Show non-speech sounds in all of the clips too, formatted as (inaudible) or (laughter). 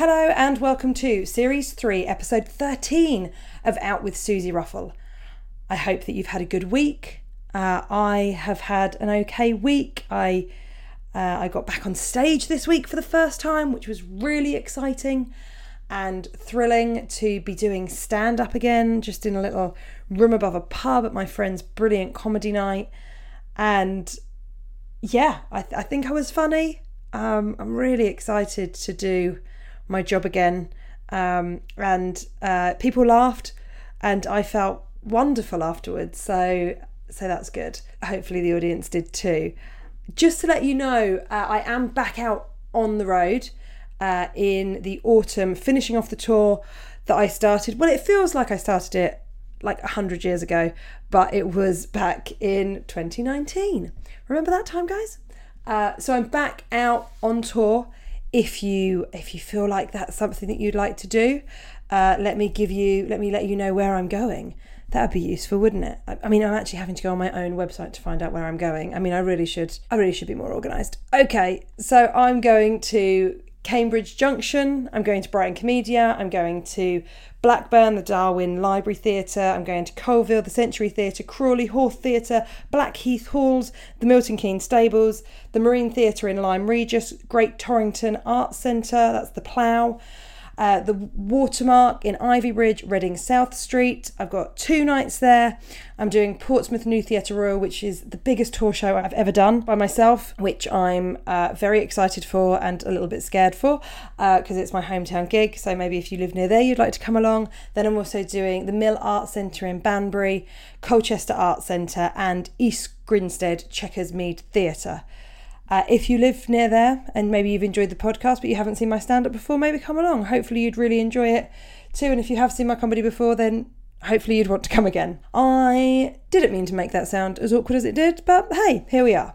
Hello and welcome to Series 3, Episode 13 of Out with Susie Ruffell. I hope that you've had a good week. Uh, I have had an okay week. I uh, I got back on stage this week for the first time, which was really exciting and thrilling to be doing stand up again, just in a little room above a pub at my friend's brilliant comedy night. And yeah, I, th- I think I was funny. Um, I'm really excited to do my job again. Um, and uh, people laughed, and I felt wonderful afterwards. So, so that's good. Hopefully, the audience did too. Just to let you know, uh, I am back out on the road uh, in the autumn, finishing off the tour that I started. Well, it feels like I started it like 100 years ago, but it was back in 2019. Remember that time, guys? Uh, so I'm back out on tour if you if you feel like that's something that you'd like to do uh, let me give you let me let you know where i'm going. That would be useful wouldn't it? I, I mean i'm actually having to go on my own website to find out where i'm going. I mean i really should i really should be more organized. Okay so i'm going to Cambridge Junction, I'm going to Brighton Komedia, I'm going to Blackburn, the Darwen Library Theatre, I'm going to Coalville, the Century Theatre, Crawley Hawth Theatre, Blackheath Halls, the Milton Keynes Stables, the Marine Theatre in Lyme Regis, Great Torrington Arts Centre, that's the Plough, uh, the Watermark in Ivybridge, Reading South Street. I've got two nights there. I'm doing Portsmouth New Theatre Royal, which is the biggest tour show I've ever done by myself, which I'm uh, very excited for and a little bit scared for because uh, it's my hometown gig. So maybe if you live near there, you'd like to come along. Then I'm also doing the Mill Art Centre in Banbury, Colchester Art Centre, and East Grinstead Chequers Mead Theatre. Uh, if you live near there and maybe you've enjoyed the podcast but you haven't seen my stand up before, maybe come along. Hopefully, you'd really enjoy it too. And if you have seen my comedy before, then hopefully you'd want to come again. I didn't mean to make that sound as awkward as it did, but hey, here we are.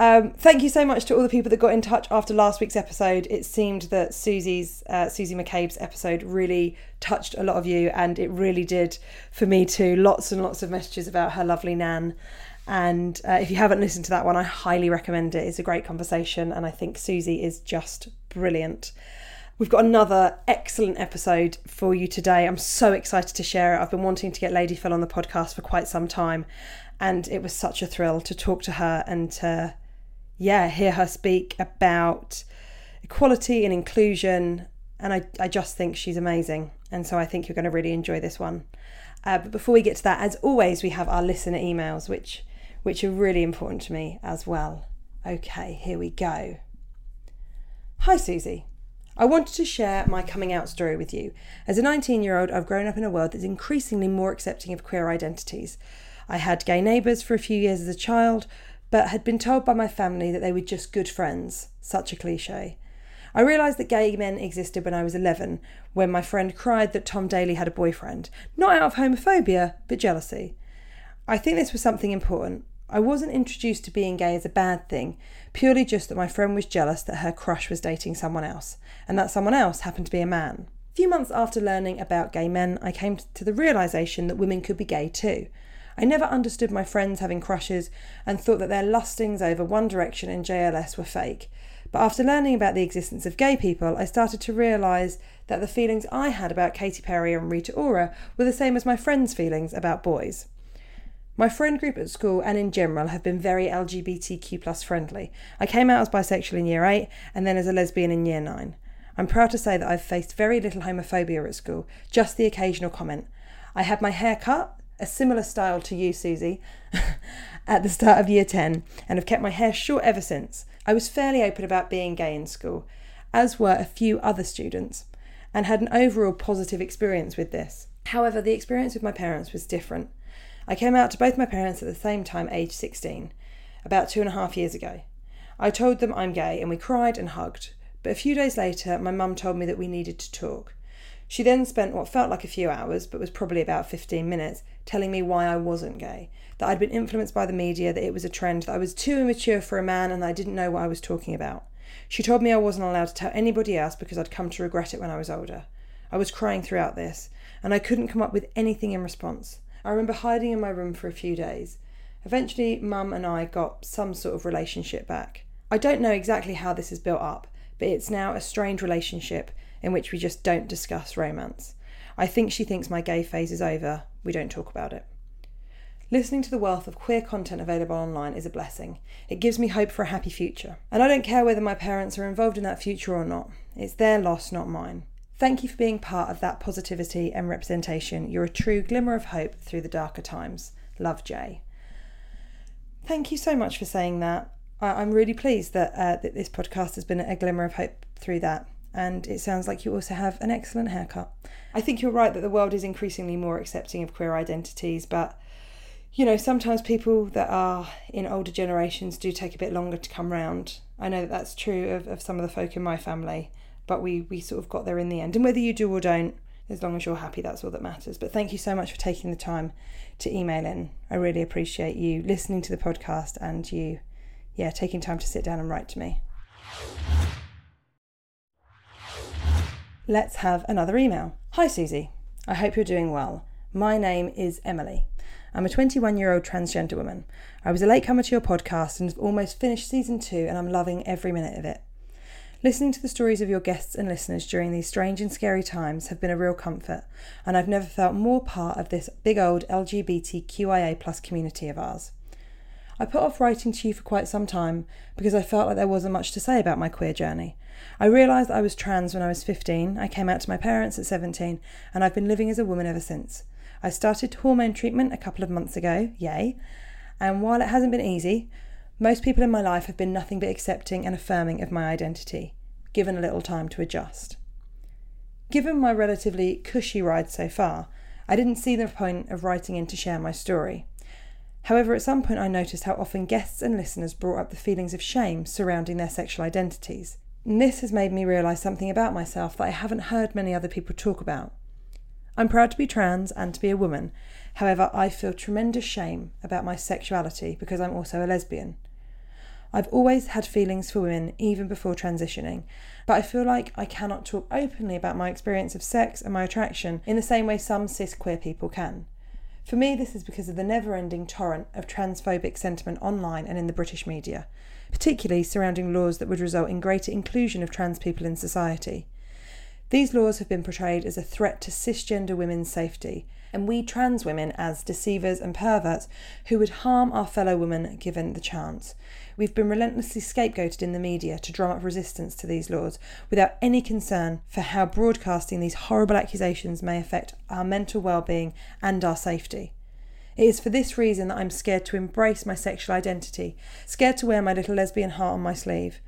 Um, thank you so much to all the people that got in touch after last week's episode. It seemed that Susie's uh, Susie McCabe's episode really touched a lot of you, and it really did for me too. Lots and lots of messages about her lovely nan and uh, if you haven't listened to that one, I highly recommend it. It's a great conversation, and I think Susie is just brilliant. We've got another excellent episode for you today. I'm so excited to share it. I've been wanting to get Lady Phyll on the podcast for quite some time, and it was such a thrill to talk to her and to, yeah, hear her speak about equality and inclusion. And I, I just think she's amazing. And so I think you're going to really enjoy this one. Uh, but before we get to that, as always, we have our listener emails, which which are really important to me as well. Okay, here we go. Hi, Susie. I wanted to share my coming out story with you. As a 19 year old, I've grown up in a world that's increasingly more accepting of queer identities. I had gay neighbours for a few years as a child, but had been told by my family that they were just good friends. Such a cliche. I realised that gay men existed when I was 11, when my friend cried that Tom Daley had a boyfriend, not out of homophobia, but jealousy. I think this was something important. I wasn't introduced to being gay as a bad thing, purely just that my friend was jealous that her crush was dating someone else, and that someone else happened to be a man. A few months after learning about gay men, I came to the realization that women could be gay too. I never understood my friends having crushes and thought that their lustings over One Direction and JLS were fake. But after learning about the existence of gay people, I started to realise that the feelings I had about Katy Perry and Rita Ora were the same as my friends' feelings about boys. My friend group at school and in general have been very LGBTQ plus friendly. I came out as bisexual in year 8 and then as a lesbian in year 9. I'm proud to say that I've faced very little homophobia at school, just the occasional comment. I had my hair cut, a similar style to you, Susie, (laughs) at the start of year 10 and have kept my hair short ever since. I was fairly open about being gay in school, as were a few other students, and had an overall positive experience with this. However, the experience with my parents was different. I came out to both my parents at the same time, aged 16, about two and a half years ago. I told them I'm gay and we cried and hugged, but a few days later, my mum told me that we needed to talk. She then spent what felt like a few hours, but was probably about 15 minutes, telling me why I wasn't gay, that I'd been influenced by the media, that it was a trend, that I was too immature for a man and I didn't know what I was talking about. She told me I wasn't allowed to tell anybody else because I'd come to regret it when I was older. I was crying throughout this, and I couldn't come up with anything in response. I remember hiding in my room for a few days. Eventually, Mum and I got some sort of relationship back. I don't know exactly how this is built up, but it's now a strained relationship in which we just don't discuss romance. I think she thinks my gay phase is over. We don't talk about it. Listening to the wealth of queer content available online is a blessing. It gives me hope for a happy future. And I don't care whether my parents are involved in that future or not. It's their loss, not mine. Thank you for being part of that positivity and representation. You're a true glimmer of hope through the darker times. Love, Jay. Thank you so much for saying that. I'm really pleased that, uh, that this podcast has been a glimmer of hope through that. And it sounds like you also have an excellent haircut. I think you're right that the world is increasingly more accepting of queer identities, but you know, sometimes people that are in older generations do take a bit longer to come round. I know that that's true of, of some of the folk in my family but we we sort of got there in the end. And whether you do or don't, as long as you're happy, that's all that matters. But thank you so much for taking the time to email in. I really appreciate you listening to the podcast and you, yeah, taking time to sit down and write to me. Let's have another email. Hi, Susie. I hope you're doing well. My name is Emily. I'm a 21 year old transgender woman. I was a latecomer to your podcast and have almost finished season two, and I'm loving every minute of it. Listening to the stories of your guests and listeners during these strange and scary times have been a real comfort, and I've never felt more part of this big old LGBTQIA plus community of ours. I put off writing to you for quite some time because I felt like there wasn't much to say about my queer journey. I realised I was trans when I was 15, I came out to my parents at 17, and I've been living as a woman ever since. I started hormone treatment a couple of months ago, yay, and while it hasn't been easy, most people in my life have been nothing but accepting and affirming of my identity, given a little time to adjust. Given my relatively cushy ride so far, I didn't see the point of writing in to share my story. However, at some point I noticed how often guests and listeners brought up the feelings of shame surrounding their sexual identities. And this has made me realise something about myself that I haven't heard many other people talk about. I'm proud to be trans and to be a woman. However, I feel tremendous shame about my sexuality because I'm also a lesbian. I've always had feelings for women even before transitioning, but I feel like I cannot talk openly about my experience of sex and my attraction in the same way some cis queer people can. For me, this is because of the never ending torrent of transphobic sentiment online and in the British media, particularly surrounding laws that would result in greater inclusion of trans people in society. These laws have been portrayed as a threat to cisgender women's safety, and we trans women as deceivers and perverts who would harm our fellow women given the chance. We've been relentlessly scapegoated in the media to drum up resistance to these laws without any concern for how broadcasting these horrible accusations may affect our mental well-being and our safety. It is for this reason that I'm scared to embrace my sexual identity, scared to wear my little lesbian heart on my sleeve.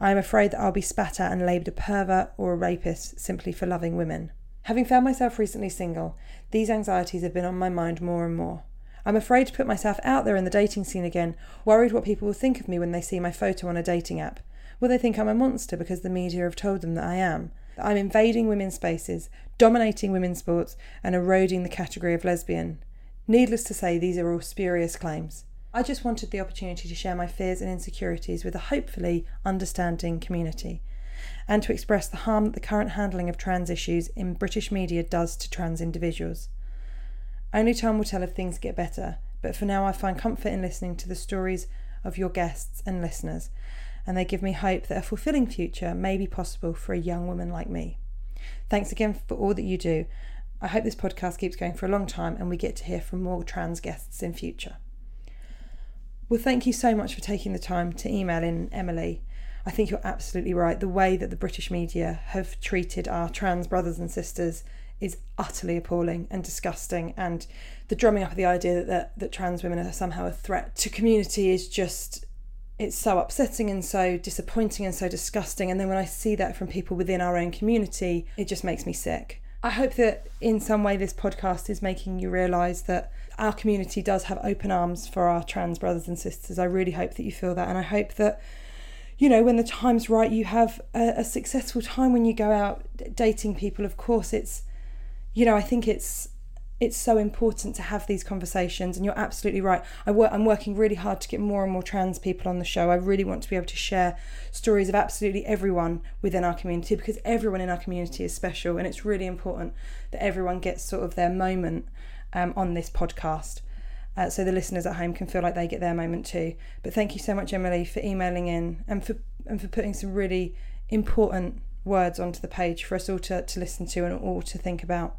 I am afraid that I'll be spat at and labelled a pervert or a rapist simply for loving women. Having found myself recently single, these anxieties have been on my mind more and more. I'm afraid to put myself out there in the dating scene again, worried what people will think of me when they see my photo on a dating app. Will they think I'm a monster because the media have told them that I am? That I'm invading women's spaces, dominating women's sports, and eroding the category of lesbian. Needless to say, these are all spurious claims. I just wanted the opportunity to share my fears and insecurities with a hopefully understanding community, and to express the harm that the current handling of trans issues in British media does to trans individuals. Only time will tell if things get better, but for now I find comfort in listening to the stories of your guests and listeners, and they give me hope that a fulfilling future may be possible for a young woman like me. Thanks again for all that you do. I hope this podcast keeps going for a long time and we get to hear from more trans guests in future. Well, thank you so much for taking the time to email in, Emily. I think you're absolutely right. The way that the British media have treated our trans brothers and sisters is utterly appalling and disgusting. And the drumming up of the idea that, that, that trans women are somehow a threat to community is just it's so upsetting and so disappointing and so disgusting. And then when I see that from people within our own community, it just makes me sick. I hope that in some way this podcast is making you realise that our community does have open arms for our trans brothers and sisters. I really hope that you feel that. And I hope that, you know, when the time's right, you have a, a successful time when you go out dating people. Of course, it's, you know, I think it's it's so important to have these conversations and you're absolutely right I work, i'm working really hard to get more and more trans people on the show i really want to be able to share stories of absolutely everyone within our community because everyone in our community is special and it's really important that everyone gets sort of their moment um, on this podcast uh, so the listeners at home can feel like they get their moment too but thank you so much emily for emailing in and for and for putting some really important words onto the page for us all to, to listen to and all to think about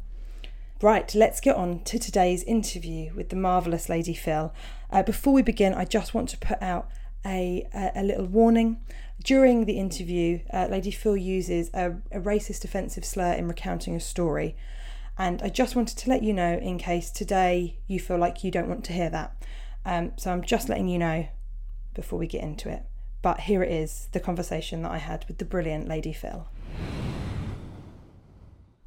Right, let's get on to today's interview with the marvellous Lady Phyll. Uh, before we begin, I just want to put out a, a, a little warning. During the interview, uh, Lady Phyll uses a, a racist offensive slur in recounting a story. And I just wanted to let you know in case today you feel like you don't want to hear that. Um, so I'm just letting you know before we get into it. But here it is the conversation that I had with the brilliant Lady Phyll.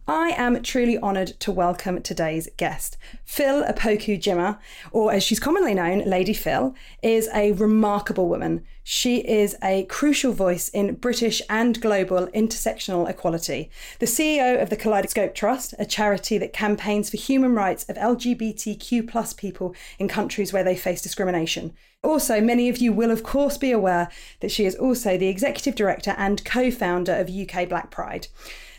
I am truly honoured to welcome today's guest. Phyll Opoku Gyimah, or as she's commonly known, Lady Phyll, is a remarkable woman. She is a crucial voice in British and global intersectional equality. The CEO of the Kaleidoscope Trust, a charity that campaigns for human rights of LGBTQ plus people in countries where they face discrimination. Also, many of you will, of course, be aware that she is also the executive director and co founder of UK Black Pride.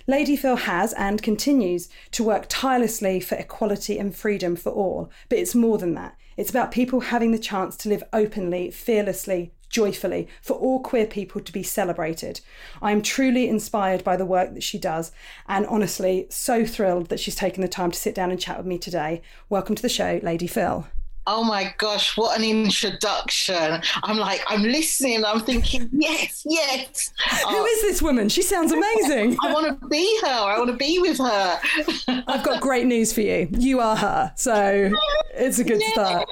Lady Phyll has and continues to work tirelessly for equality and freedom for all. But it's more than that. It's about people having the chance to live openly, fearlessly, joyfully, for all queer people to be celebrated. I am truly inspired by the work that she does, and honestly, so thrilled that she's taken the time to sit down and chat with me today. Welcome to the show, Lady Phyll. Oh my gosh, what an introduction. I'm like, I'm listening, I'm thinking, yes, yes. Who oh. is this woman? She sounds amazing. (laughs) I want to be her. I want to be with her. (laughs) I've got great news for you. You are her. So it's a good yeah. start.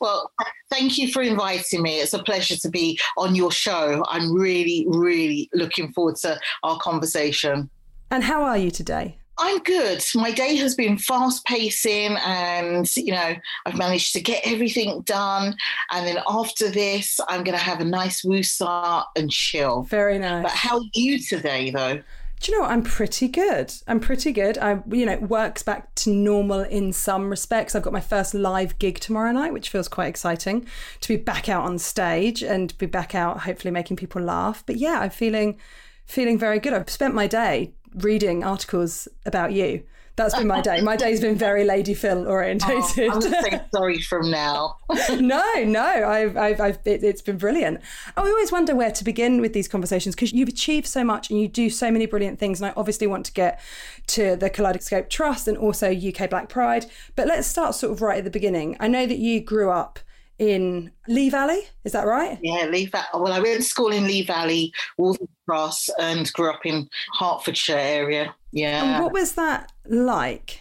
Well, thank you for inviting me. It's a pleasure to be on your show. I'm really, really looking forward to our conversation. And how are you today? I'm good. My day has been fast pacing and, you know, I've managed to get everything done. And then after this, I'm going to have a nice woosah and chill. Very nice. But how are you today, though? Do you know what? I'm pretty good. I'm pretty good. I, you know, works back to normal in some respects. I've got my first live gig tomorrow night, which feels quite exciting to be back out on stage and be back out, hopefully making people laugh. But yeah, I'm feeling, feeling very good. I've spent my day reading articles about you. That's been my day. My day's been very Lady Phyll orientated. Oh, I'm to sorry from now. (laughs) no, no, I've, I've, I've it, has been brilliant. I always wonder where to begin with these conversations because you've achieved so much and you do so many brilliant things. And I obviously want to get to the Kaleidoscope Trust and also UK Black Pride. But let's start sort of right at the beginning. I know that you grew up in Lee Valley. Is that right? Yeah, Lee Valley. Well, I went to school in Lee Valley, Waltham Cross, and grew up in Hertfordshire area. Yeah. And what was that like?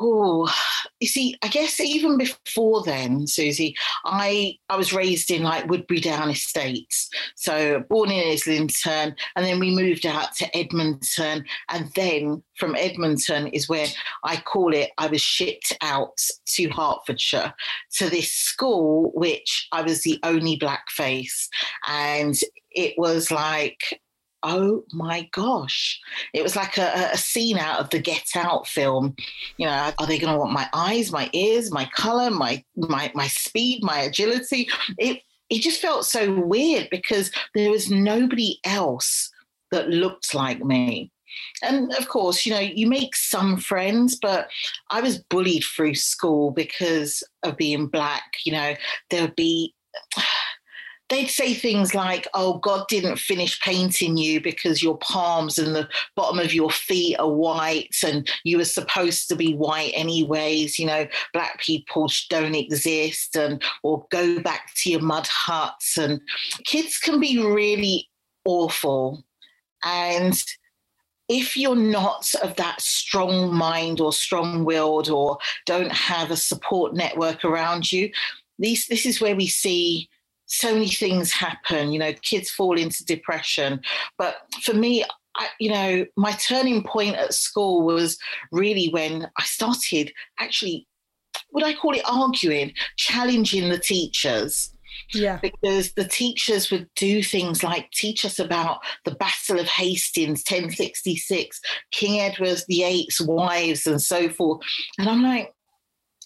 Oh, you see, I guess even before then, Susie, I I was raised in like Woodberry Down Estates. So born in Islington, and then we moved out to Edmonton, and then from Edmonton is where I call it. I was shipped out to Hertfordshire to this school, which I was the only black face, and it was like oh my gosh. It was like a, a, scene out of the Get Out film. You know, are they going to want my eyes, my ears, my color, my my my speed, my agility? It it just felt so weird because there was nobody else that looked like me. And of course, you know, you make some friends, but I was bullied through school because of being black. You know, there would be they'd say things like, oh, God didn't finish painting you because your palms and the bottom of your feet are white and you were supposed to be white anyways. You know, black people don't exist and or go back to your mud huts. And kids can be really awful. And if you're not of that strong mind or strong willed or don't have a support network around you, these, this is where we see so many things happen. You know, kids fall into depression. But for me, I, you know, my turning point at school was really when I started actually, would I call it arguing, challenging the teachers. Yeah. Because the teachers would do things like teach us about the Battle of Hastings, 1066, King Edward VIII's wives, and so forth. And I'm like,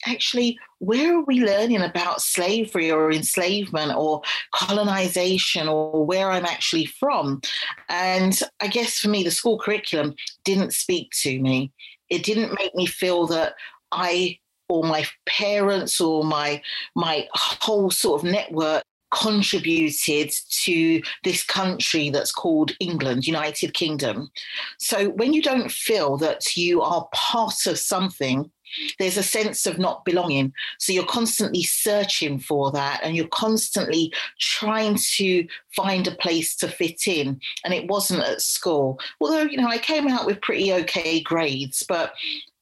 actually, where are we learning about slavery or enslavement or colonization or where I'm actually from? And I guess for me, the school curriculum didn't speak to me. It didn't make me feel that I or my parents or my my whole sort of network contributed to this country that's called England, United Kingdom. So when you don't feel that you are part of something there's a sense of not belonging. So you're constantly searching for that and you're constantly trying to find a place to fit in. And it wasn't at school. Although, you know, I came out with pretty okay grades, but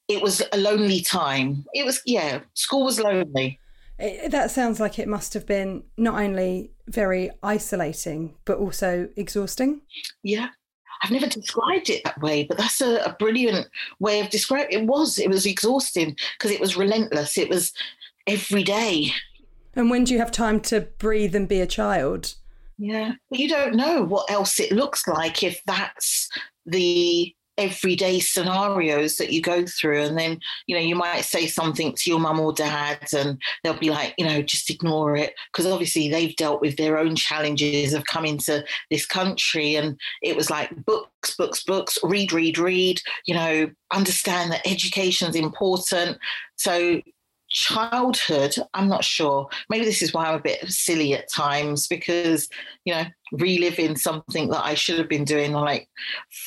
it was a lonely time. It was, yeah, school was lonely. It, that sounds like it must have been not only very isolating, but also exhausting. Yeah, I've never described it that way, but that's a, a brilliant way of describing it. Was it was exhausting because it was relentless. It was every day. And when do you have time to breathe and be a child? Yeah, but you don't know what else it looks like if that's the everyday scenarios that you go through and then you know you might say something to your mum or dad and they'll be like you know just ignore it because obviously they've dealt with their own challenges of coming to this country and it was like books books books read read read you know understand that education is important. So childhood i'm not sure. Maybe this is why i'm a bit silly at times because you know reliving something that i should have been doing like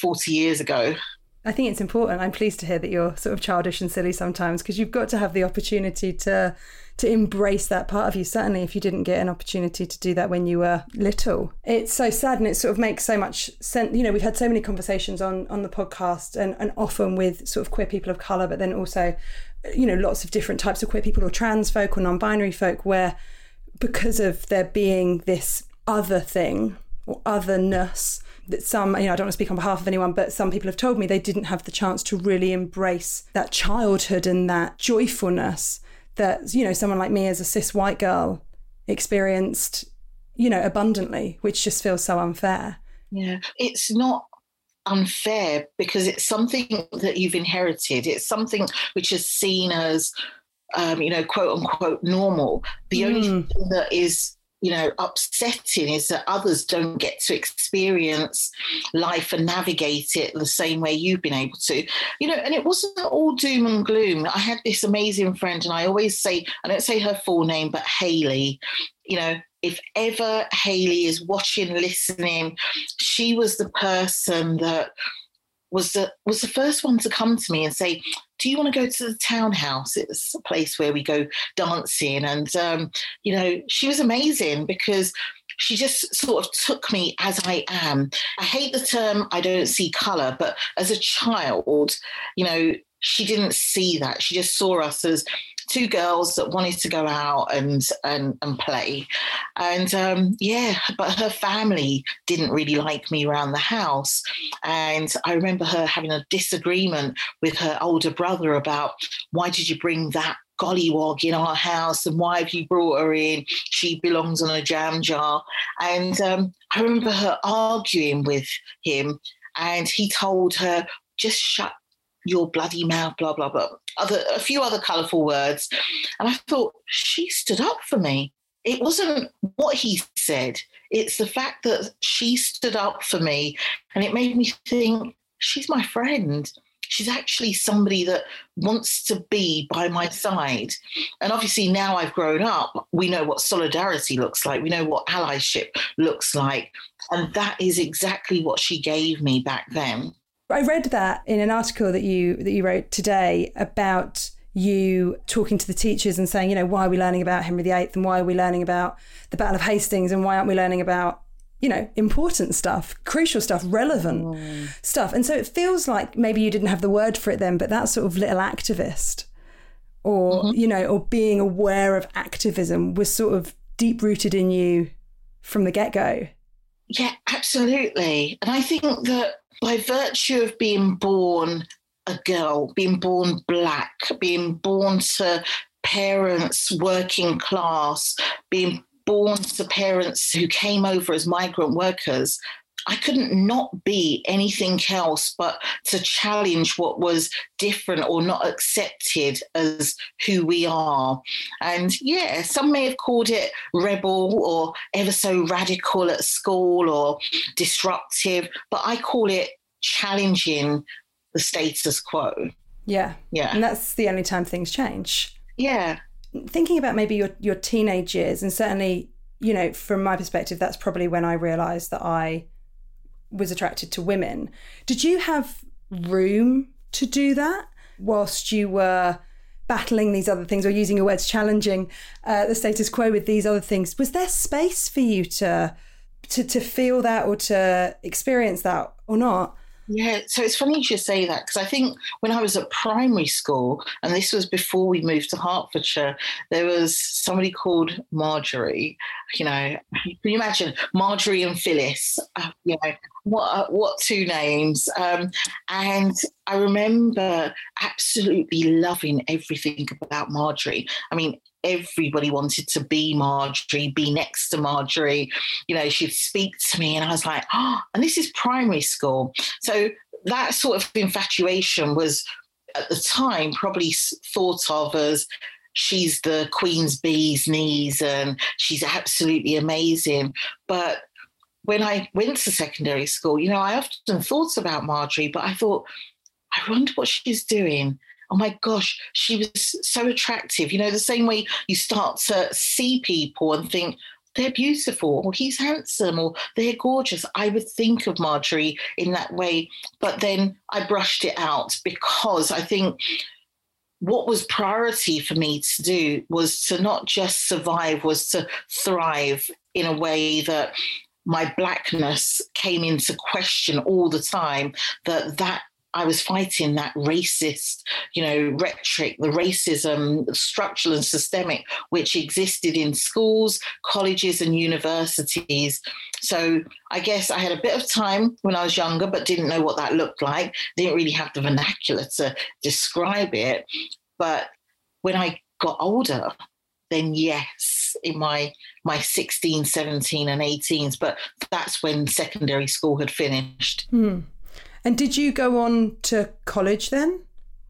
40 years ago. I think it's important. I'm pleased to hear that you're sort of childish and silly sometimes because you've got to have the opportunity to to embrace that part of you certainly if you didn't get an opportunity to do that when you were little. It's so sad and it sort of makes so much sense you know we've had so many conversations on on the podcast and, and often with sort of queer people of color but then also you know, lots of different types of queer people or trans folk or non binary folk where because of there being this other thing or otherness that some, you know, I don't want to speak on behalf of anyone, but some people have told me they didn't have the chance to really embrace that childhood and that joyfulness that, you know, someone like me as a cis white girl experienced, you know, abundantly, which just feels so unfair. Yeah. It's not unfair because it's something that you've inherited. It's something which is seen as, um, you know, quote unquote normal. The mm. only thing that is you know upsetting is that others don't get to experience life and navigate it the same way you've been able to you know and it wasn't all doom and gloom i had this amazing friend and i always say i don't say her full name but haley you know if ever Haley is watching, listening, she was the person that was the was the first one to come to me and say, "Do you want to go to the townhouse? It's a place where we go dancing." And um, you know, she was amazing because she just sort of took me as I am. I hate the term "I don't see color," but as a child, you know, she didn't see that. She just saw us as two girls that wanted to go out and and, and play. And um, yeah but her family didn't really like me around the house. And i remember her having a disagreement with her older brother about why did you bring that gollywog in our house and why have you brought her in? She belongs on a jam jar. And um, i remember her arguing with him and he told her just shut your bloody mouth, blah, blah, blah. Other, a few other colourful words. And I thought, she stood up for me. It wasn't what he said, it's the fact that she stood up for me. And it made me think, she's my friend. she's actually somebody that wants to be by my side. And obviously, now I've grown up, we know what solidarity looks like, we know what allyship looks like. And that is exactly what she gave me back then. I read that in an article that you that you wrote today about you talking to the teachers and saying, you know, why are we learning about Henry VIII and why are we learning about the Battle of Hastings and why aren't we learning about, you know, important stuff, crucial stuff, relevant mm. stuff. And so it feels like maybe you didn't have the word for it then, but that sort of little activist or, mm-hmm. you know, or being aware of activism was sort of deep rooted in you from the get go. Yeah, absolutely. And I think that by virtue of being born a girl, being born black, being born to parents working class, being born to parents who came over as migrant workers, I couldn't not be anything else but to challenge what was different or not accepted as who we are. And yeah, some may have called it rebel or ever so radical at school or disruptive, but I call it challenging the status quo. Yeah. Yeah. And that's the only time things change. Yeah. Thinking about maybe your, your teenage years, and certainly, you know, from my perspective, that's probably when I realized that I was attracted to women. Did you have room to do that whilst you were battling these other things or using your words challenging uh, the status quo with these other things was there space for you to to to feel that or to experience that or not yeah, so it's funny you should say that because I think when I was at primary school, and this was before we moved to Hertfordshire, there was somebody called Marjorie. You know, can you imagine Marjorie and Phyllis? Uh, you know, what uh, what two names? Um, and I remember absolutely loving everything about Marjorie. I mean, everybody wanted to be Marjorie, be next to Marjorie. You know, she'd speak to me, and I was like, oh, and this is primary school. So that sort of infatuation was at the time probably thought of as she's the queen's bee's knees and she's absolutely amazing. But when I went to secondary school, you know, I often thought about Marjorie, but I thought, I wonder what she's doing oh my gosh, she was so attractive. You know, the same way you start to see people and think, they're beautiful, or he's handsome, or they're gorgeous. I would think of Marjorie in that way. But then I brushed it out because I think what was priority for me to do was to not just survive, was to thrive in a way that my blackness came into question all the time that that I was fighting that racist, you know, rhetoric, the racism, structural and systemic, which existed in schools, colleges, and universities. So I guess I had a bit of time when I was younger, but didn't know what that looked like. Didn't really have the vernacular to describe it. But when I got older, then yes, in my my 16, 17, and 18s. But that's when secondary school had finished. Hmm. And did you go on to college then?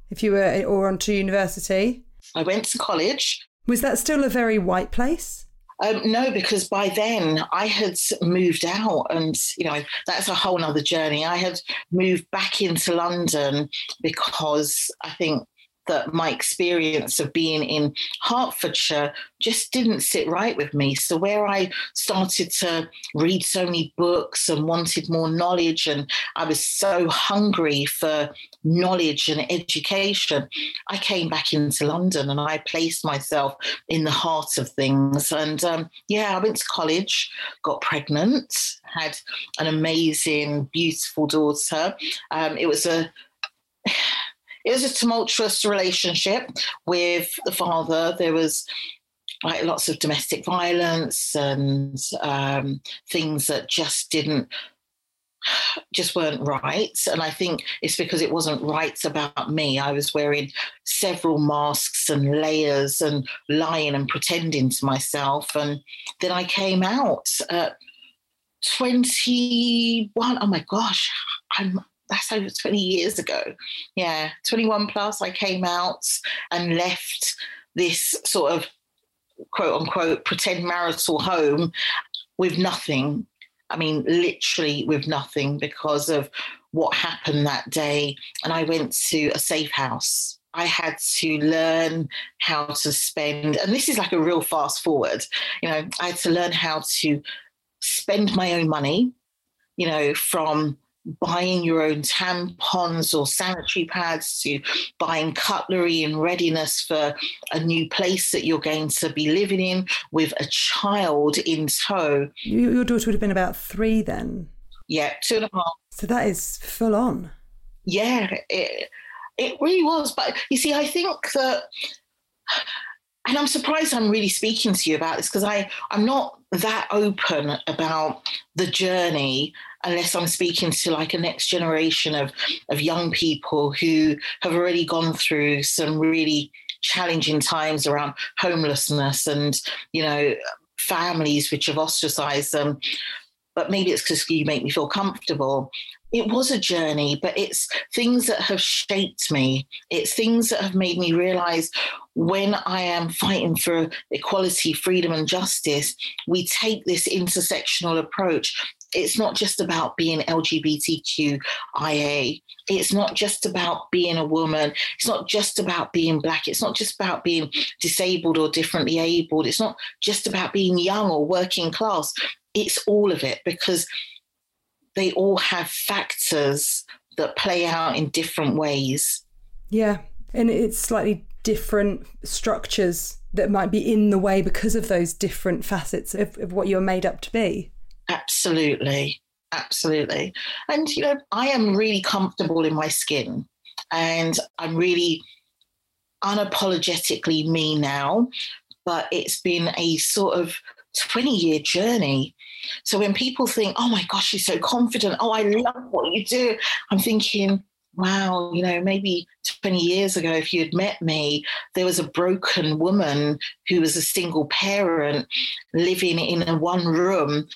If you were, or on to university? I went to college. Was that still a very white place? Um, no, because by then I had moved out, and you know that's a whole other journey. I had moved back into London because I think that my experience of being in Hertfordshire just didn't sit right with me. So, where I started to read so many books and wanted more knowledge, and I was so hungry for knowledge and education, I came back into London and I placed myself in the heart of things. And um, yeah, I went to college, got pregnant, had an amazing, beautiful daughter. Um, it was a it was a tumultuous relationship with the father. There was like lots of domestic violence and um, things that just didn't just weren't right. And i think it's because it wasn't right about me. I was wearing several masks and layers and lying and pretending to myself. And then i came out at 21 oh my gosh i'm that's over 20 years ago. Yeah, 21 plus, I came out and left this sort of quote unquote pretend marital home with nothing. I mean, literally with nothing because of what happened that day. And I went to a safe house. I had to learn how to spend, and this is like a real fast forward. You know, I had to learn how to spend my own money, you know, from buying your own tampons or sanitary pads to buying cutlery in readiness for a new place that you're going to be living in with a child in tow. Your daughter would have been about three then. Yeah, two and a half. So that is full on. Yeah, it, it really was. But you see, I think that and I'm surprised I'm really speaking to you about this because I I'm not that open about the journey unless I'm speaking to like a next generation of of young people who have already gone through some really challenging times around homelessness and you know families which have ostracized them. But maybe it's because you make me feel comfortable it was a journey, but it's things that have shaped me. It's things that have made me realize when I am fighting for equality, freedom, and justice, we take this intersectional approach. It's not just about being LGBTQIA. It's not just about being a woman. It's not just about being black. It's not just about being disabled or differently abled. It's not just about being young or working class. It's all of it because they all have factors that play out in different ways. Yeah. And it's slightly different structures that might be in the way because of those different facets of, of what you're made up to be. Absolutely. Absolutely. And, you know, I am really comfortable in my skin and I'm really unapologetically me now, but it's been a sort of 20 year journey so when people think, oh my gosh, she's so confident, oh, I love what you do, I'm thinking, wow, you know, maybe 20 years ago, if you had met me, there was a broken woman who was a single parent living in a one room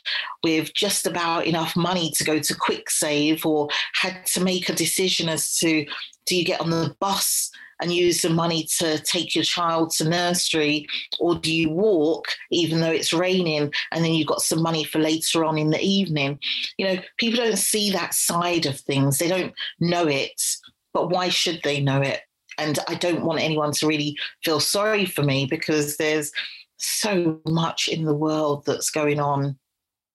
with just about enough money to go to Kwik Save or had to make a decision as to do you get on the bus and use the money to take your child to nursery? Or do you walk even though it's raining and then you've got some money for later on in the evening? You know people don't see that side of things. They don't know it but why should they know it? And i don't want anyone to really feel sorry for me because there's so much in the world that's going on.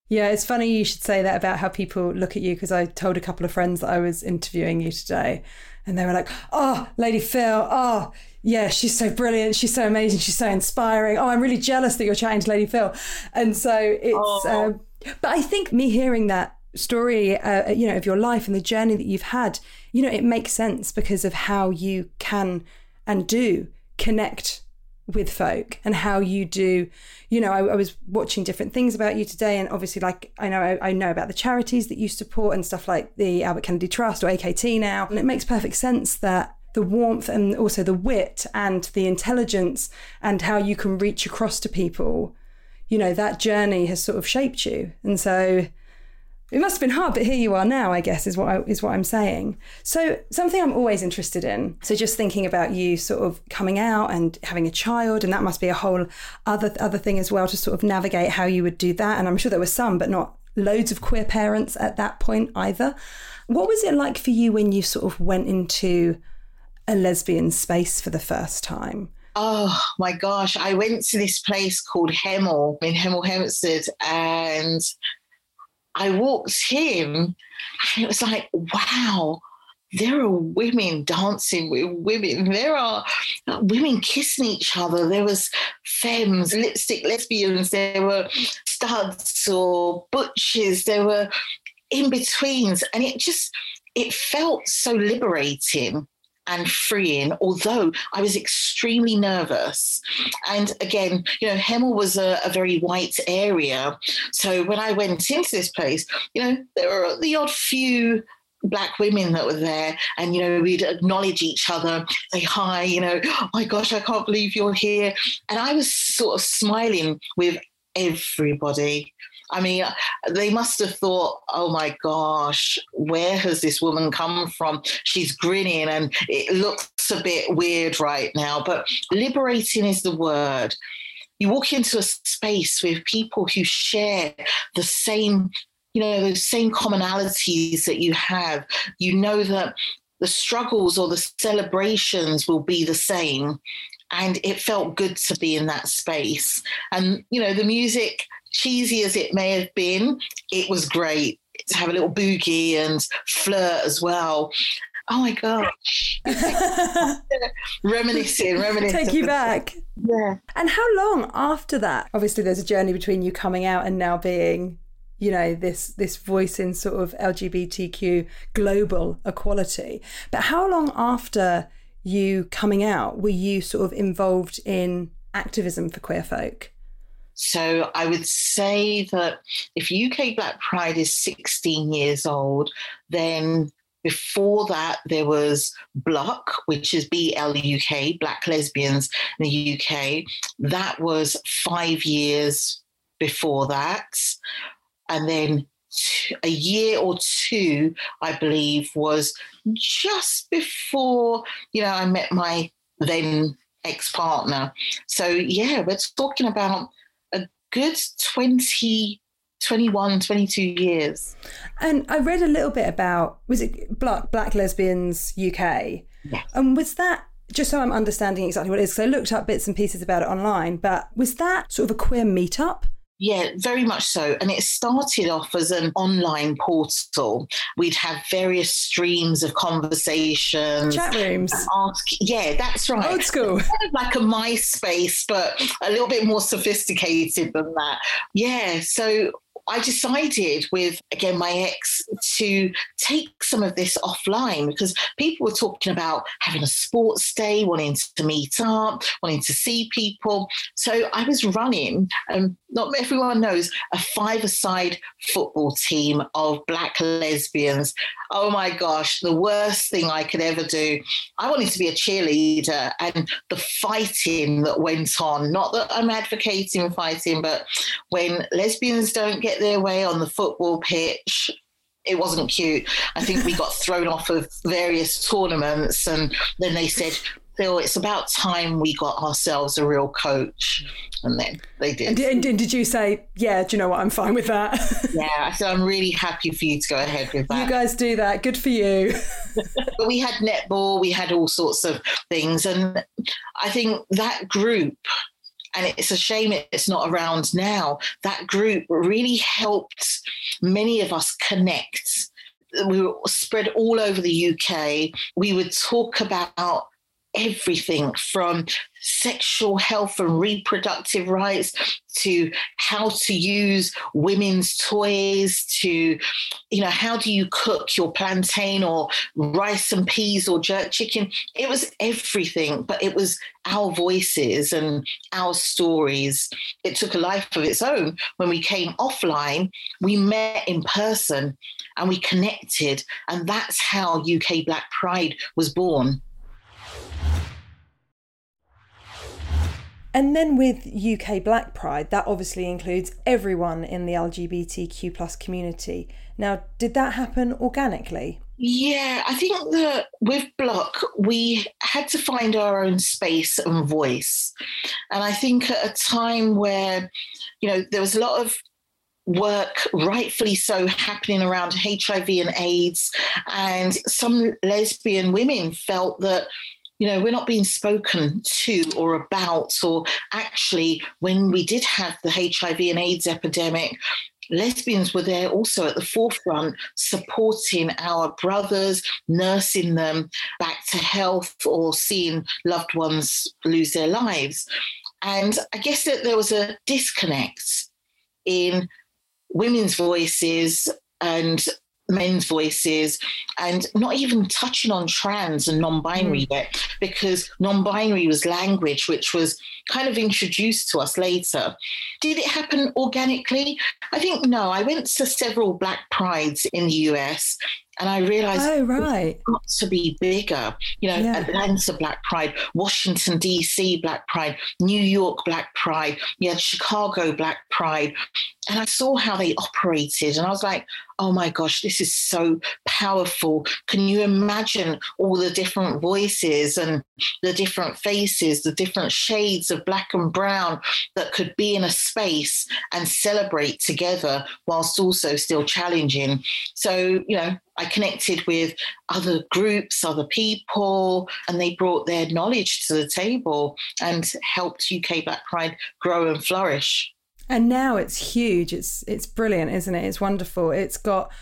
Yeah, it's funny you should say that about how people look at you because I told a couple of friends that I was interviewing you today and they were like, "Oh, Lady Phyll, oh, yeah, she's so brilliant, she's so amazing, she's so inspiring. Oh, I'm really jealous that you're chatting to Lady Phyll. And so it's, um, but I think me hearing that story, uh, you know, of your life and the journey that you've had, you know, it makes sense because of how you can and do connect with folk and how you do you know I, I, was watching different things about you today and obviously like i know I, I, know about the charities that you support and stuff like the albert kennedy trust or akt now. And it makes perfect sense that the warmth and also the wit and the intelligence and how you can reach across to people you know that journey has sort of shaped you. And so it must have been hard, but here you are now, I guess, is what I, is what I'm saying. So something I'm always interested in. So just thinking about you sort of coming out and having a child, and that must be a whole other other thing as well to sort of navigate how you would do that. And I'm sure there were some, but not loads of queer parents at that point either. What was it like for you when you sort of went into a lesbian space for the first time? Oh my gosh, I went to this place called Hemel in Hemel Hempstead and I walked in and it was like, wow, there are women dancing with women. There are uh, women kissing each other. There was femmes, lipstick lesbians. There were studs or butches. There were in betweens, and it just it felt so liberating and freeing, although I was extremely nervous. And again, you know, Hemel was a, a, very white area. So when I went into this place, you know, there were the odd few black women that were there and you know we'd acknowledge each other say hi you know oh my gosh i can't believe you're here and i was sort of smiling with everybody I mean, they must have thought, oh my gosh, where has this woman come from? She's grinning and it looks a bit weird right now, but liberating is the word. You walk into a space with people who share the same you know, those same commonalities that you have. You know that the struggles or the celebrations will be the same. And it felt good to be in that space. And, you know, the music, cheesy as it may have been, it was great to have a little boogie and flirt as well. Oh my gosh. (laughs) reminiscing, reminiscing. Take you back. Yeah. And how long after that? Obviously, there's a journey between you coming out and now being you know this this voice in sort of LGBTQ global equality. But how long after you coming out were you sort of involved in activism for queer folk? So I would say that if UK Black Pride is 16 years old, then before that, there was BLUK, which is BLUK, Black Lesbians in the UK. That was five years before that and then a year or two, I believe, was just before you know I met my then ex partner. So yeah, we're talking about good 20, 21, 22 years. And I read a little bit about was it Black Black Lesbians UK? Yes. And was that just so I'm understanding exactly what it is, because I looked up bits and pieces about it online, but was that sort of a queer meetup? Yeah, very much so. And it started off as an online portal. We'd have various streams of conversations. Chat rooms. Ask, yeah, that's right. Old school. (laughs) Kind of like a MySpace, but a little bit more sophisticated than that. Yeah. So I decided with, again, my ex to take some of this offline because people were talking about having a sports day, wanting to meet up, wanting to see people. So I was running, and not everyone knows, a five a side football team of black lesbians. Oh my gosh, the worst thing I could ever do. I wanted to be a cheerleader and the fighting that went on, not that I'm advocating fighting, but when lesbians don't get their way on the football pitch. It wasn't cute. I think we got thrown off of various tournaments, and then they said, Phyll, it's about time we got ourselves a real coach. And then they did. And, and did you say, yeah, do you know what? I'm fine with that. (laughs) yeah, so I'm really happy for you to go ahead with that. You guys do that. Good for you. (laughs) but we had netball, we had all sorts of things. And I think that group and it's a shame it's not around now. That group really helped many of us connect. We were spread all over the UK. We would talk about everything from sexual health and reproductive rights to how to use women's toys to you know how do you cook your plantain or rice and peas or jerk chicken? It was everything but it was our voices and our stories. It took a life of its own. When we came offline we met in person and we connected and that's how UK Black Pride was born And then with UK Black Pride, that obviously includes everyone in the LGBTQ plus community. Now, did that happen organically? Yeah, I think that with BLUK, we had to find our own space and voice. And I think at a time where, you know, there was a lot of work, rightfully so, happening around HIV and AIDS. And some lesbian women felt that you know, we're not being spoken to or about, or actually, when we did have the HIV and AIDS epidemic, lesbians were there also at the forefront, supporting our brothers, nursing them back to health or seeing loved ones lose their lives. And I guess that there was a disconnect in women's voices and men's voices and not even touching on trans and non-binary mm. yet because non-binary was language which was kind of introduced to us later. Did it happen organically? I think no. I went to several black prides in the us and I realized oh, right. it's got to be bigger. You know, yeah. Atlanta Black Pride, Washington, D.C. Black Pride, New York Black Pride, you had Chicago Black Pride. And I saw how they operated. And I was like, oh my gosh, this is so powerful. Can you imagine all the different voices and the different faces, the different shades of black and brown that could be in a space and celebrate together whilst also still challenging. So, you know, I connected with other groups, other people, and they brought their knowledge to the table and helped UK Black Pride grow and flourish. And now it's huge. It's it's brilliant, isn't it? It's wonderful. It's got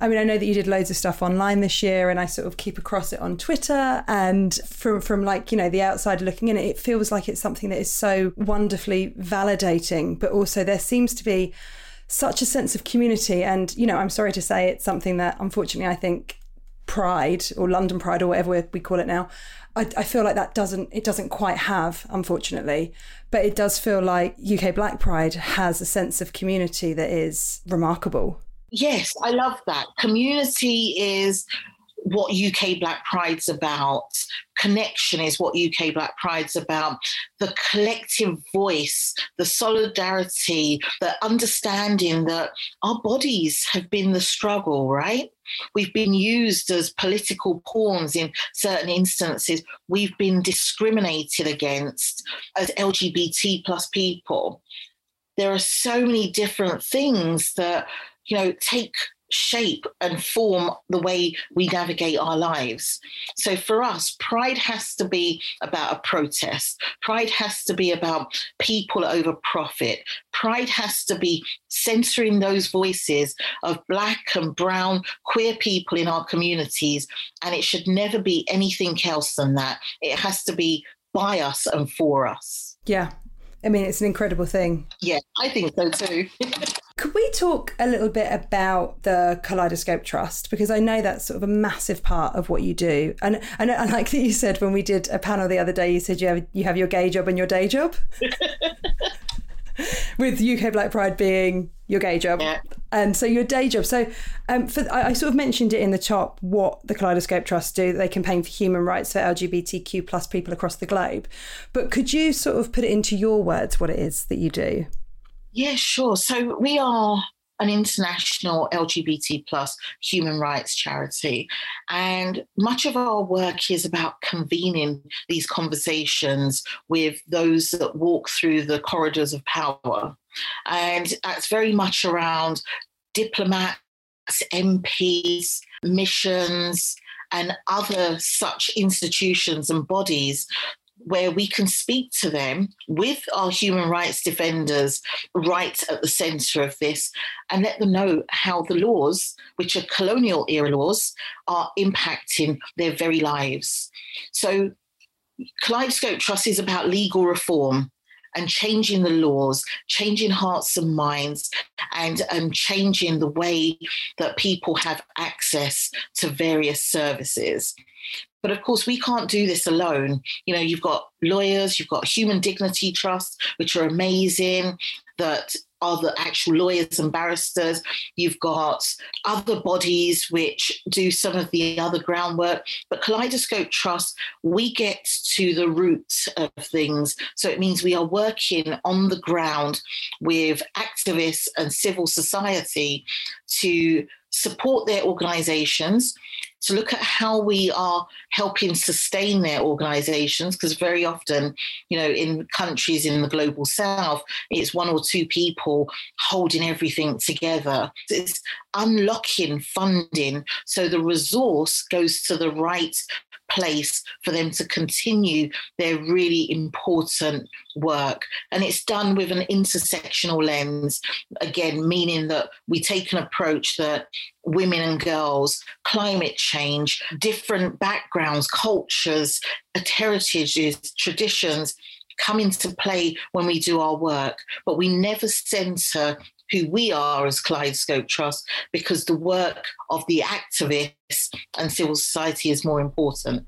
I mean, I know that you did loads of stuff online this year, and I sort of keep across it on Twitter. And from from like you know the outside looking in, it feels like it's something that is so wonderfully validating. But also, there seems to be such a sense of community. And you know, I'm sorry to say, it's something that unfortunately I think Pride or London Pride or whatever we call it now I, I, feel like that doesn't it doesn't quite have unfortunately but it does feel like uk black pride has a sense of community that is remarkable yes i love that community is what UK Black Pride's about. Connection is what UK Black Pride's about. The collective voice, the solidarity, the understanding that our bodies have been the struggle, right? We've been used as political pawns in certain instances. We've been discriminated against as LGBT plus people. There are so many different things that, you know, take shape and form the way we navigate our lives. So for us, pride has to be about a protest. Pride has to be about people over profit. Pride has to be censoring those voices of black and brown queer people in our communities. And it should never be anything else than that. It has to be by us and for us. Yeah. I mean, it's an incredible thing. Yeah, I think so too. (laughs) Could we talk a little bit about the Kaleidoscope Trust? Because I know that's sort of a massive part of what you do. And, and I like that you said when we did a panel the other day, you said you have, you have your gay job and your day job. (laughs) With UK Black Pride being your gay job. Yeah. And so your day job. So um, for, I, I, sort of mentioned it in the top what the Kaleidoscope Trust do. They campaign for human rights for LGBTQ plus people across the globe. But could you sort of put it into your words what it is that you do? Yeah, sure. So we are an international LGBT plus human rights charity. And much of our work is about convening these conversations with those that walk through the corridors of power. And that's very much around diplomats, MPs, missions, and other such institutions and bodies where we can speak to them with our human rights defenders right at the centre of this and let them know how the laws, which are colonial era laws, are impacting their very lives. So, Kaleidoscope Trust is about legal reform and changing the laws, changing hearts and minds, and um, changing the way that people have access to various services. But of course, we can't do this alone. You know, you've got lawyers, you've got Human Dignity Trust, which are amazing, that are the actual lawyers and barristers. You've got other bodies which do some of the other groundwork. But Kaleidoscope Trust, we get to the root of things. So it means we are working on the ground with activists and civil society to support their organizations to look at how we are helping sustain their organizations because very often you know in countries in the global south it's one or two people holding everything together. It's unlocking funding so the resource goes to the right place for them to continue their really important work. And it's done with an intersectional lens, again, meaning that we take an approach that women and girls, climate change, different backgrounds, cultures, uh, heritages, traditions come into play when we do our work, but we never center who we are as Kaleidoscope Trust because the work of the activists and civil society is more important.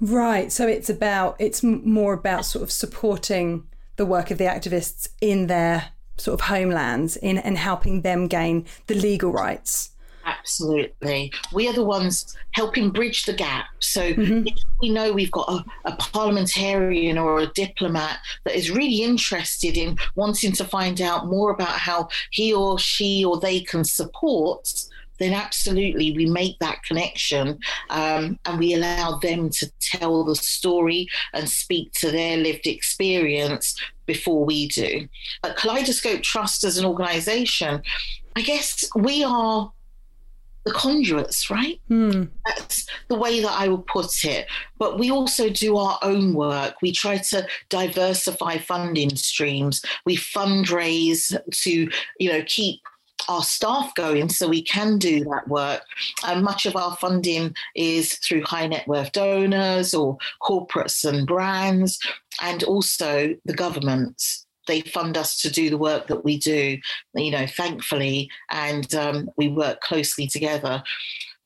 Right. So it's about, it's more about sort of supporting the work of the activists in their sort of homelands in and helping them gain the legal rights. Absolutely. We are the ones helping bridge the gap. So mm-hmm. if we know we've got a, a, parliamentarian or a diplomat that is really interested in wanting to find out more about how he or she or they can support then absolutely we make that connection um, and we allow them to tell the story and speak to their lived experience before we do. At Kaleidoscope Trust as an organization, I guess we are the conduits, right? Mm. That's the way that I would put it. But we also do our own work. We try to diversify funding streams. We fundraise to, you know, keep our staff going so we can do that work. And much of our funding is through high net worth donors or corporates and brands, and also the governments they fund us to do the work that we do, you know, thankfully, and um, we work closely together.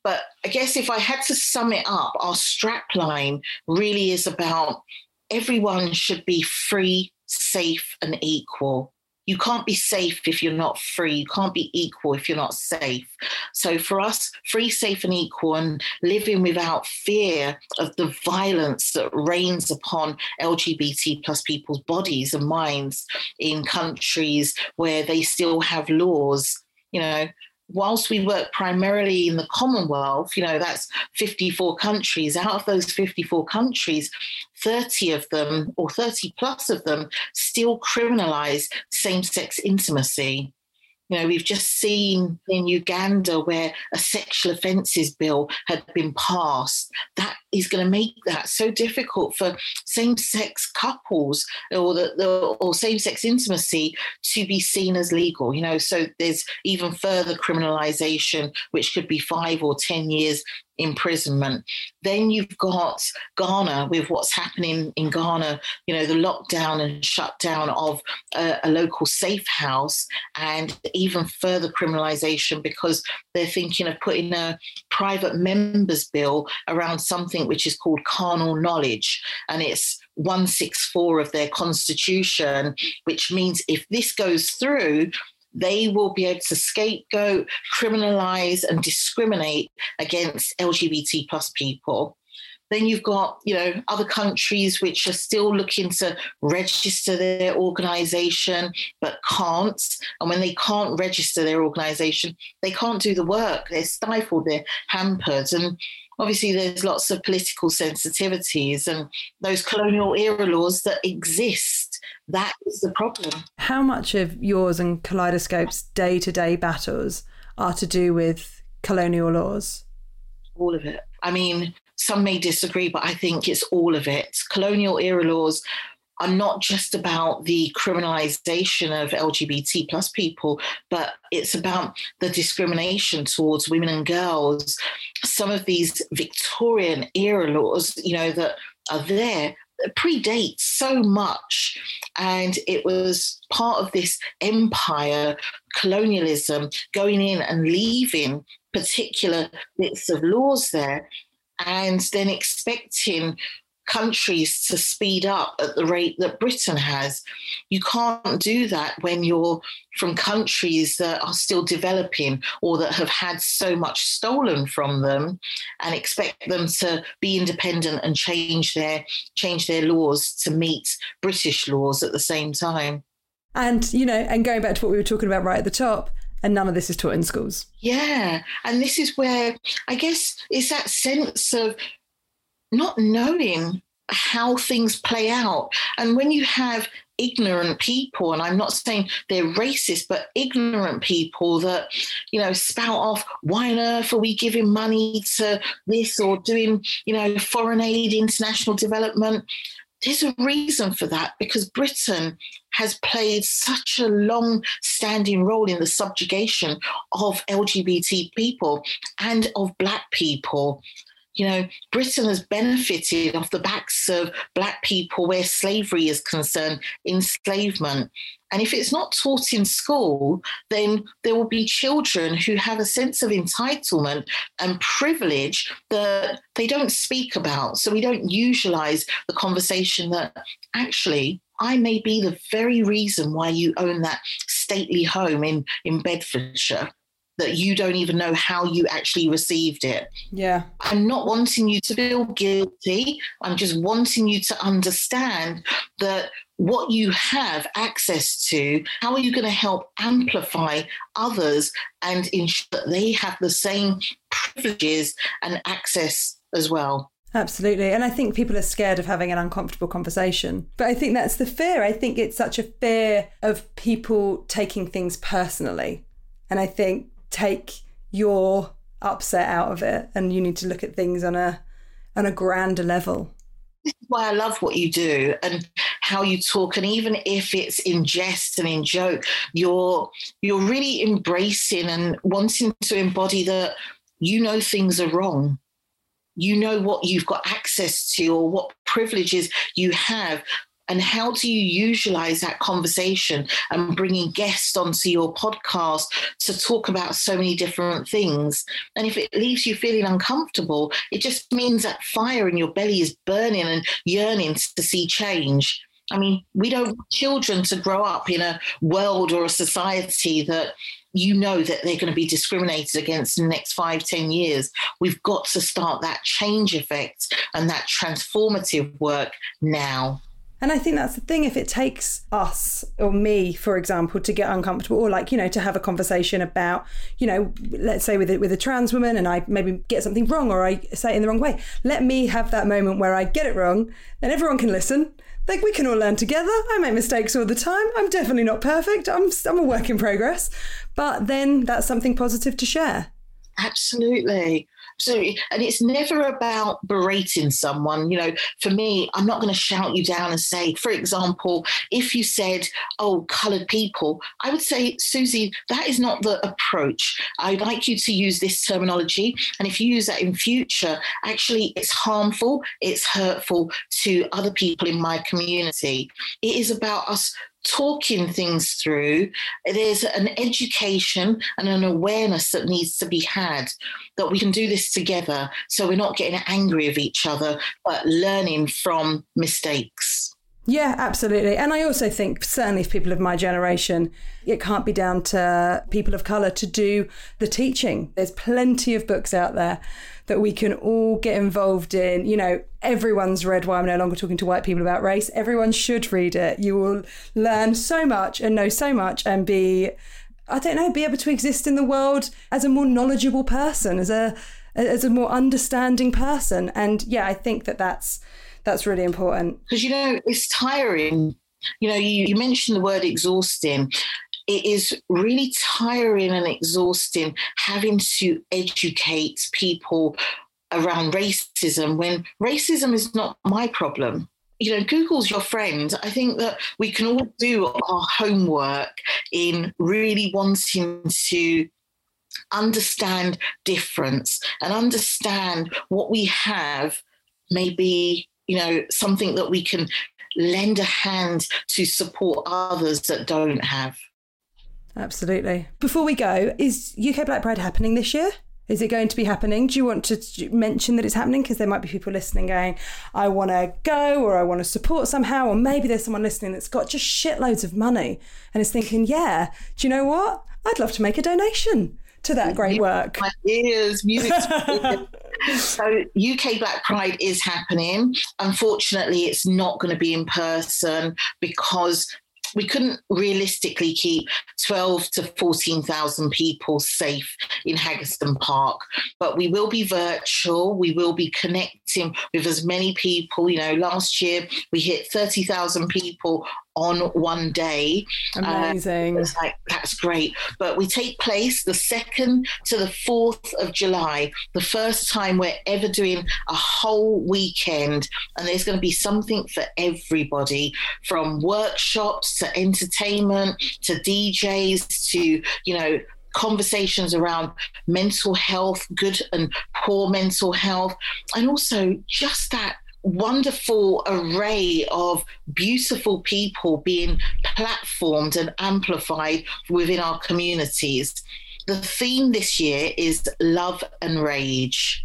But I guess if I had to sum it up, our strapline really is about everyone should be free, safe, and equal you can't be safe if you're not free. You can't be equal if you're not safe. So for us, free, safe, and equal, and living without fear of the violence that rains upon LGBT plus people's bodies and minds in countries where they still have laws, you know, whilst we work primarily in the Commonwealth, you know, that's 54 countries, out of those 54 countries, 30 of them or 30 plus of them still criminalize same sex intimacy. You know, we've just seen in Uganda where a sexual offences bill had been passed. That is going to make that so difficult for same-sex couples or the, the or same-sex intimacy to be seen as legal. You know, so there's even further criminalisation, which could be five or ten years imprisonment. Then you've got Ghana with what's happening in Ghana, you know, the lockdown and shutdown of a, a local safe house, and even further criminalisation because they're thinking of putting a private members bill around something which is called carnal knowledge. And it's 164 of their constitution, which means if this goes through, they will be able to scapegoat, criminalize, and discriminate against LGBT plus people. Then you've got, you know, other countries which are still looking to register their organization but can't. And when they can't register their organization, they can't do the work. They're stifled, they're hampered. And obviously there's lots of political sensitivities and those colonial era laws that exist that is the problem. How much of yours and Kaleidoscope's day to day battles are to do with colonial laws? All of it. I mean, some may disagree, but I think it's all of it. Colonial era laws are not just about the criminalization of LGBT plus people, but it's about the discrimination towards women and girls. Some of these Victorian era laws, you know, that are there predates so much. And it was part of this empire colonialism going in and leaving particular bits of laws there and then expecting countries to speed up at the rate that Britain has. You can't do that when you're from countries that are still developing or that have had so much stolen from them and expect them to be independent and change their change their laws to meet British laws at the same time. And you know, and going back to what we were talking about right at the top, and none of this is taught in schools. Yeah. And this is where I guess it's that sense of not knowing how things play out. And when you have ignorant people, and I'm not saying they're racist, but ignorant people that, you know, spout off, why on earth are we giving money to this or doing, you know, foreign aid, international development? There's a reason for that because Britain has played such a long standing role in the subjugation of LGBT people and of Black people you know, Britain has benefited off the backs of Black people where slavery is concerned, enslavement. And if it's not taught in school, then there will be children who have a sense of entitlement and privilege that they don't speak about. So we don't usualize the conversation that actually I may be the very reason why you own that stately home in, in Bedfordshire that you don't even know how you actually received it. Yeah. I'm not wanting you to feel guilty. I'm just wanting you to understand that what you have access to, how are you going to help amplify others and ensure that they have the same privileges and access as well? Absolutely. And I think people are scared of having an uncomfortable conversation. But I think that's the fear. I think it's such a fear of people taking things personally. And I think take your upset out of it and you need to look at things on a on a grander level. This is why I love what you do and how you talk. And even if it's in jest and in joke, you're you're really embracing and wanting to embody that you know things are wrong. You know what you've got access to or what privileges you have and how do you utilize that conversation and bringing guests onto your podcast to talk about so many different things and if it leaves you feeling uncomfortable it just means that fire in your belly is burning and yearning to see change I mean, we don't want children to grow up in a world or a society that you know that they're going to be discriminated against in the next five, ten years. We've got to start that change effect and that transformative work now. And I think that's the thing. If it takes us or me, for example, to get uncomfortable, or like you know, to have a conversation about, you know, let's say with a, with a trans woman, and I maybe get something wrong, or I say it in the wrong way. Let me have that moment where I get it wrong, then everyone can listen. Like we can all learn together. I make mistakes all the time. I'm definitely not perfect. I'm I'm a work in progress, but then that's something positive to share. Absolutely. Absolutely. And it's never about berating someone. You know, for me, I'm not going to shout you down and say, for example, if you said, oh, coloured people, I would say, Susie, that is not the approach. I'd like you to use this terminology. And if you use that in future, actually, it's harmful, it's hurtful to other people in my community. It is about us talking things through, there's an education and an awareness that needs to be had that we can do this together so we're not getting angry with each other, but learning from mistakes. Yeah, absolutely. And I also think, certainly, for people of my generation, it can't be down to people of colour to do the teaching. There's plenty of books out there that we can all get involved in. You know, everyone's read Why I'm No Longer Talking to White People About Race. Everyone should read it. You will learn so much and know so much and be, I don't know, be able to exist in the world as a more knowledgeable person, as a as a more understanding person. And yeah, I think that that's that's really important because you know it's tiring. You know, you, you mentioned the word exhausting it is really tiring and exhausting having to educate people around racism when racism is not my problem. You know, Google's your friend. I think that we can all do our homework in really wanting to understand difference and understand what we have maybe you know something that we can lend a hand to support others that don't have Absolutely. Before we go, is UK Black Pride happening this year? Is it going to be happening? Do you want to mention that it's happening? Because there might be people listening going, I want to go or I want to support somehow. Or maybe there's someone listening that's got just shitloads of money and is thinking, yeah, do you know what? I'd love to make a donation to that great work. My ears, music. (laughs) so UK Black Pride is happening. Unfortunately, it's not going to be in person because we couldn't realistically keep 12 to 14,000 people safe in Haggerston Park, but we will be virtual. We will be connecting with as many people. You know, last year we hit 30,000 people on one day. Amazing. Uh, like, that's great. But we take place the 2nd to the 4th of July, the first time we're ever doing a whole weekend. And there's going to be something for everybody from workshops to entertainment to DJs to, you know, conversations around mental health, good and poor mental health, and also just that wonderful array of beautiful people being platformed and amplified within our communities. The theme this year is love and rage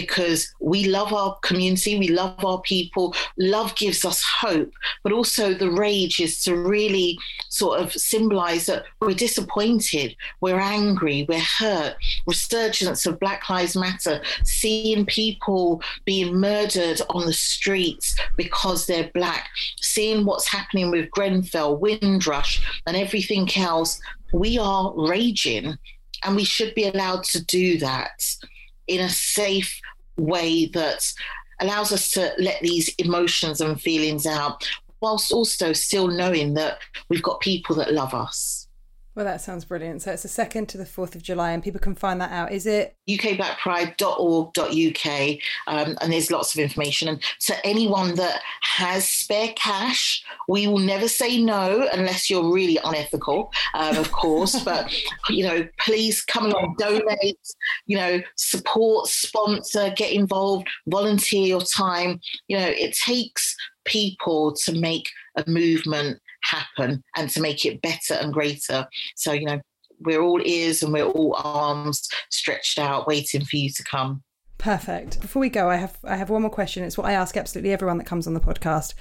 because we love our community, we love our people. Love gives us hope, but also the rage is to really sort of symbolize that we're disappointed, we're angry, we're hurt. Resurgence of Black Lives Matter, seeing people being murdered on the streets because they're black, seeing what's happening with Grenfell, Windrush, and everything else. We are raging, and we should be allowed to do that in a safe way that allows us to let these emotions and feelings out whilst also still knowing that we've got people that love us. Well, that sounds brilliant. So it's the 2nd to the 4th of July, and people can find that out. Is it? ukblackpride.org.uk, um, and there's lots of information. And so anyone that has spare cash, we will never say no unless you're really unethical, um, of course. (laughs) but, you know, please come along, donate, you know, support, sponsor, get involved, volunteer your time. You know, it takes people to make a movement happen and to make it better and greater. So, you know, we're all ears and we're all arms stretched out, waiting for you to come. Perfect. Before we go, I have I have one more question. It's what I ask absolutely everyone that comes on the podcast.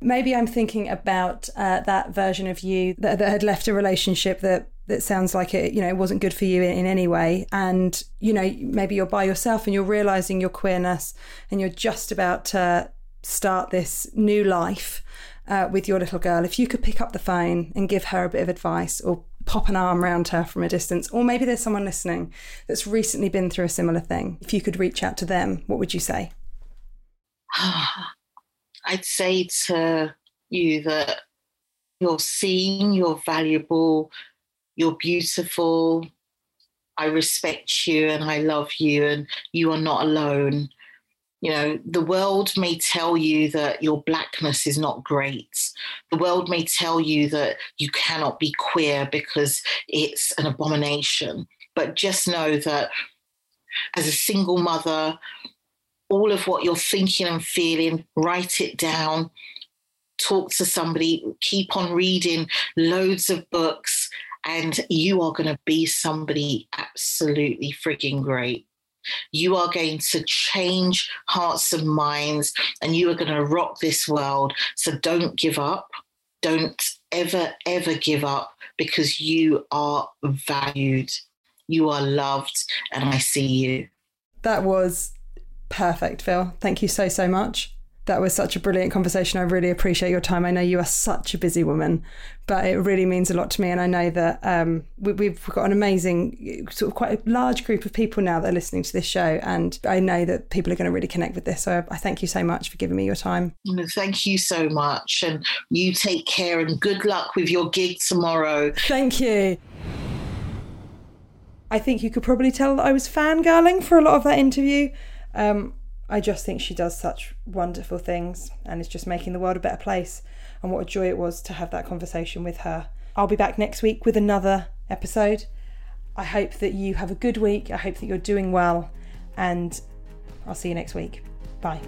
Maybe I'm thinking about uh, that version of you that, that had left a relationship that that sounds like it you know wasn't good for you in, in, any way and you know maybe you're by yourself and you're realizing your queerness and you're just about to start this new life uh, with your little girl, if you could pick up the phone and give her a bit of advice or pop an arm around her from a distance, or maybe there's someone listening that's recently been through a similar thing, if you could reach out to them, what would you say? (sighs) I'd say to you that you're seen, you're valuable, you're beautiful. I respect you and I love you, and you are not alone you know, the world may tell you that your blackness is not great. The world may tell you that you cannot be queer because it's an abomination. But just know that as a single mother, all of what you're thinking and feeling, write it down, talk to somebody, keep on reading loads of books, and you are going to be somebody absolutely frigging great. You are going to change hearts and minds, and you are going to rock this world. So don't give up. Don't ever, ever give up because you are valued. You are loved, and I see you. That was perfect, Phyll. Thank you so, so much. That was such a brilliant conversation. I really appreciate your time. I know you are such a busy woman, but it really means a lot to me. And I know that um, we, have got an amazing, sort of quite a large group of people now that are listening to this show. And I know that people are going to really connect with this. So I thank you so much for giving me your time. Thank you so much. And you take care and good luck with your gig tomorrow. Thank you. I think you could probably tell that I was fangirling for a lot of that interview. Um, I just think she does such wonderful things and is just making the world a better place. And what a joy it was to have that conversation with her. I'll be back next week with another episode. I hope that you have a good week. I hope that you're doing well. And I'll see you next week. Bye.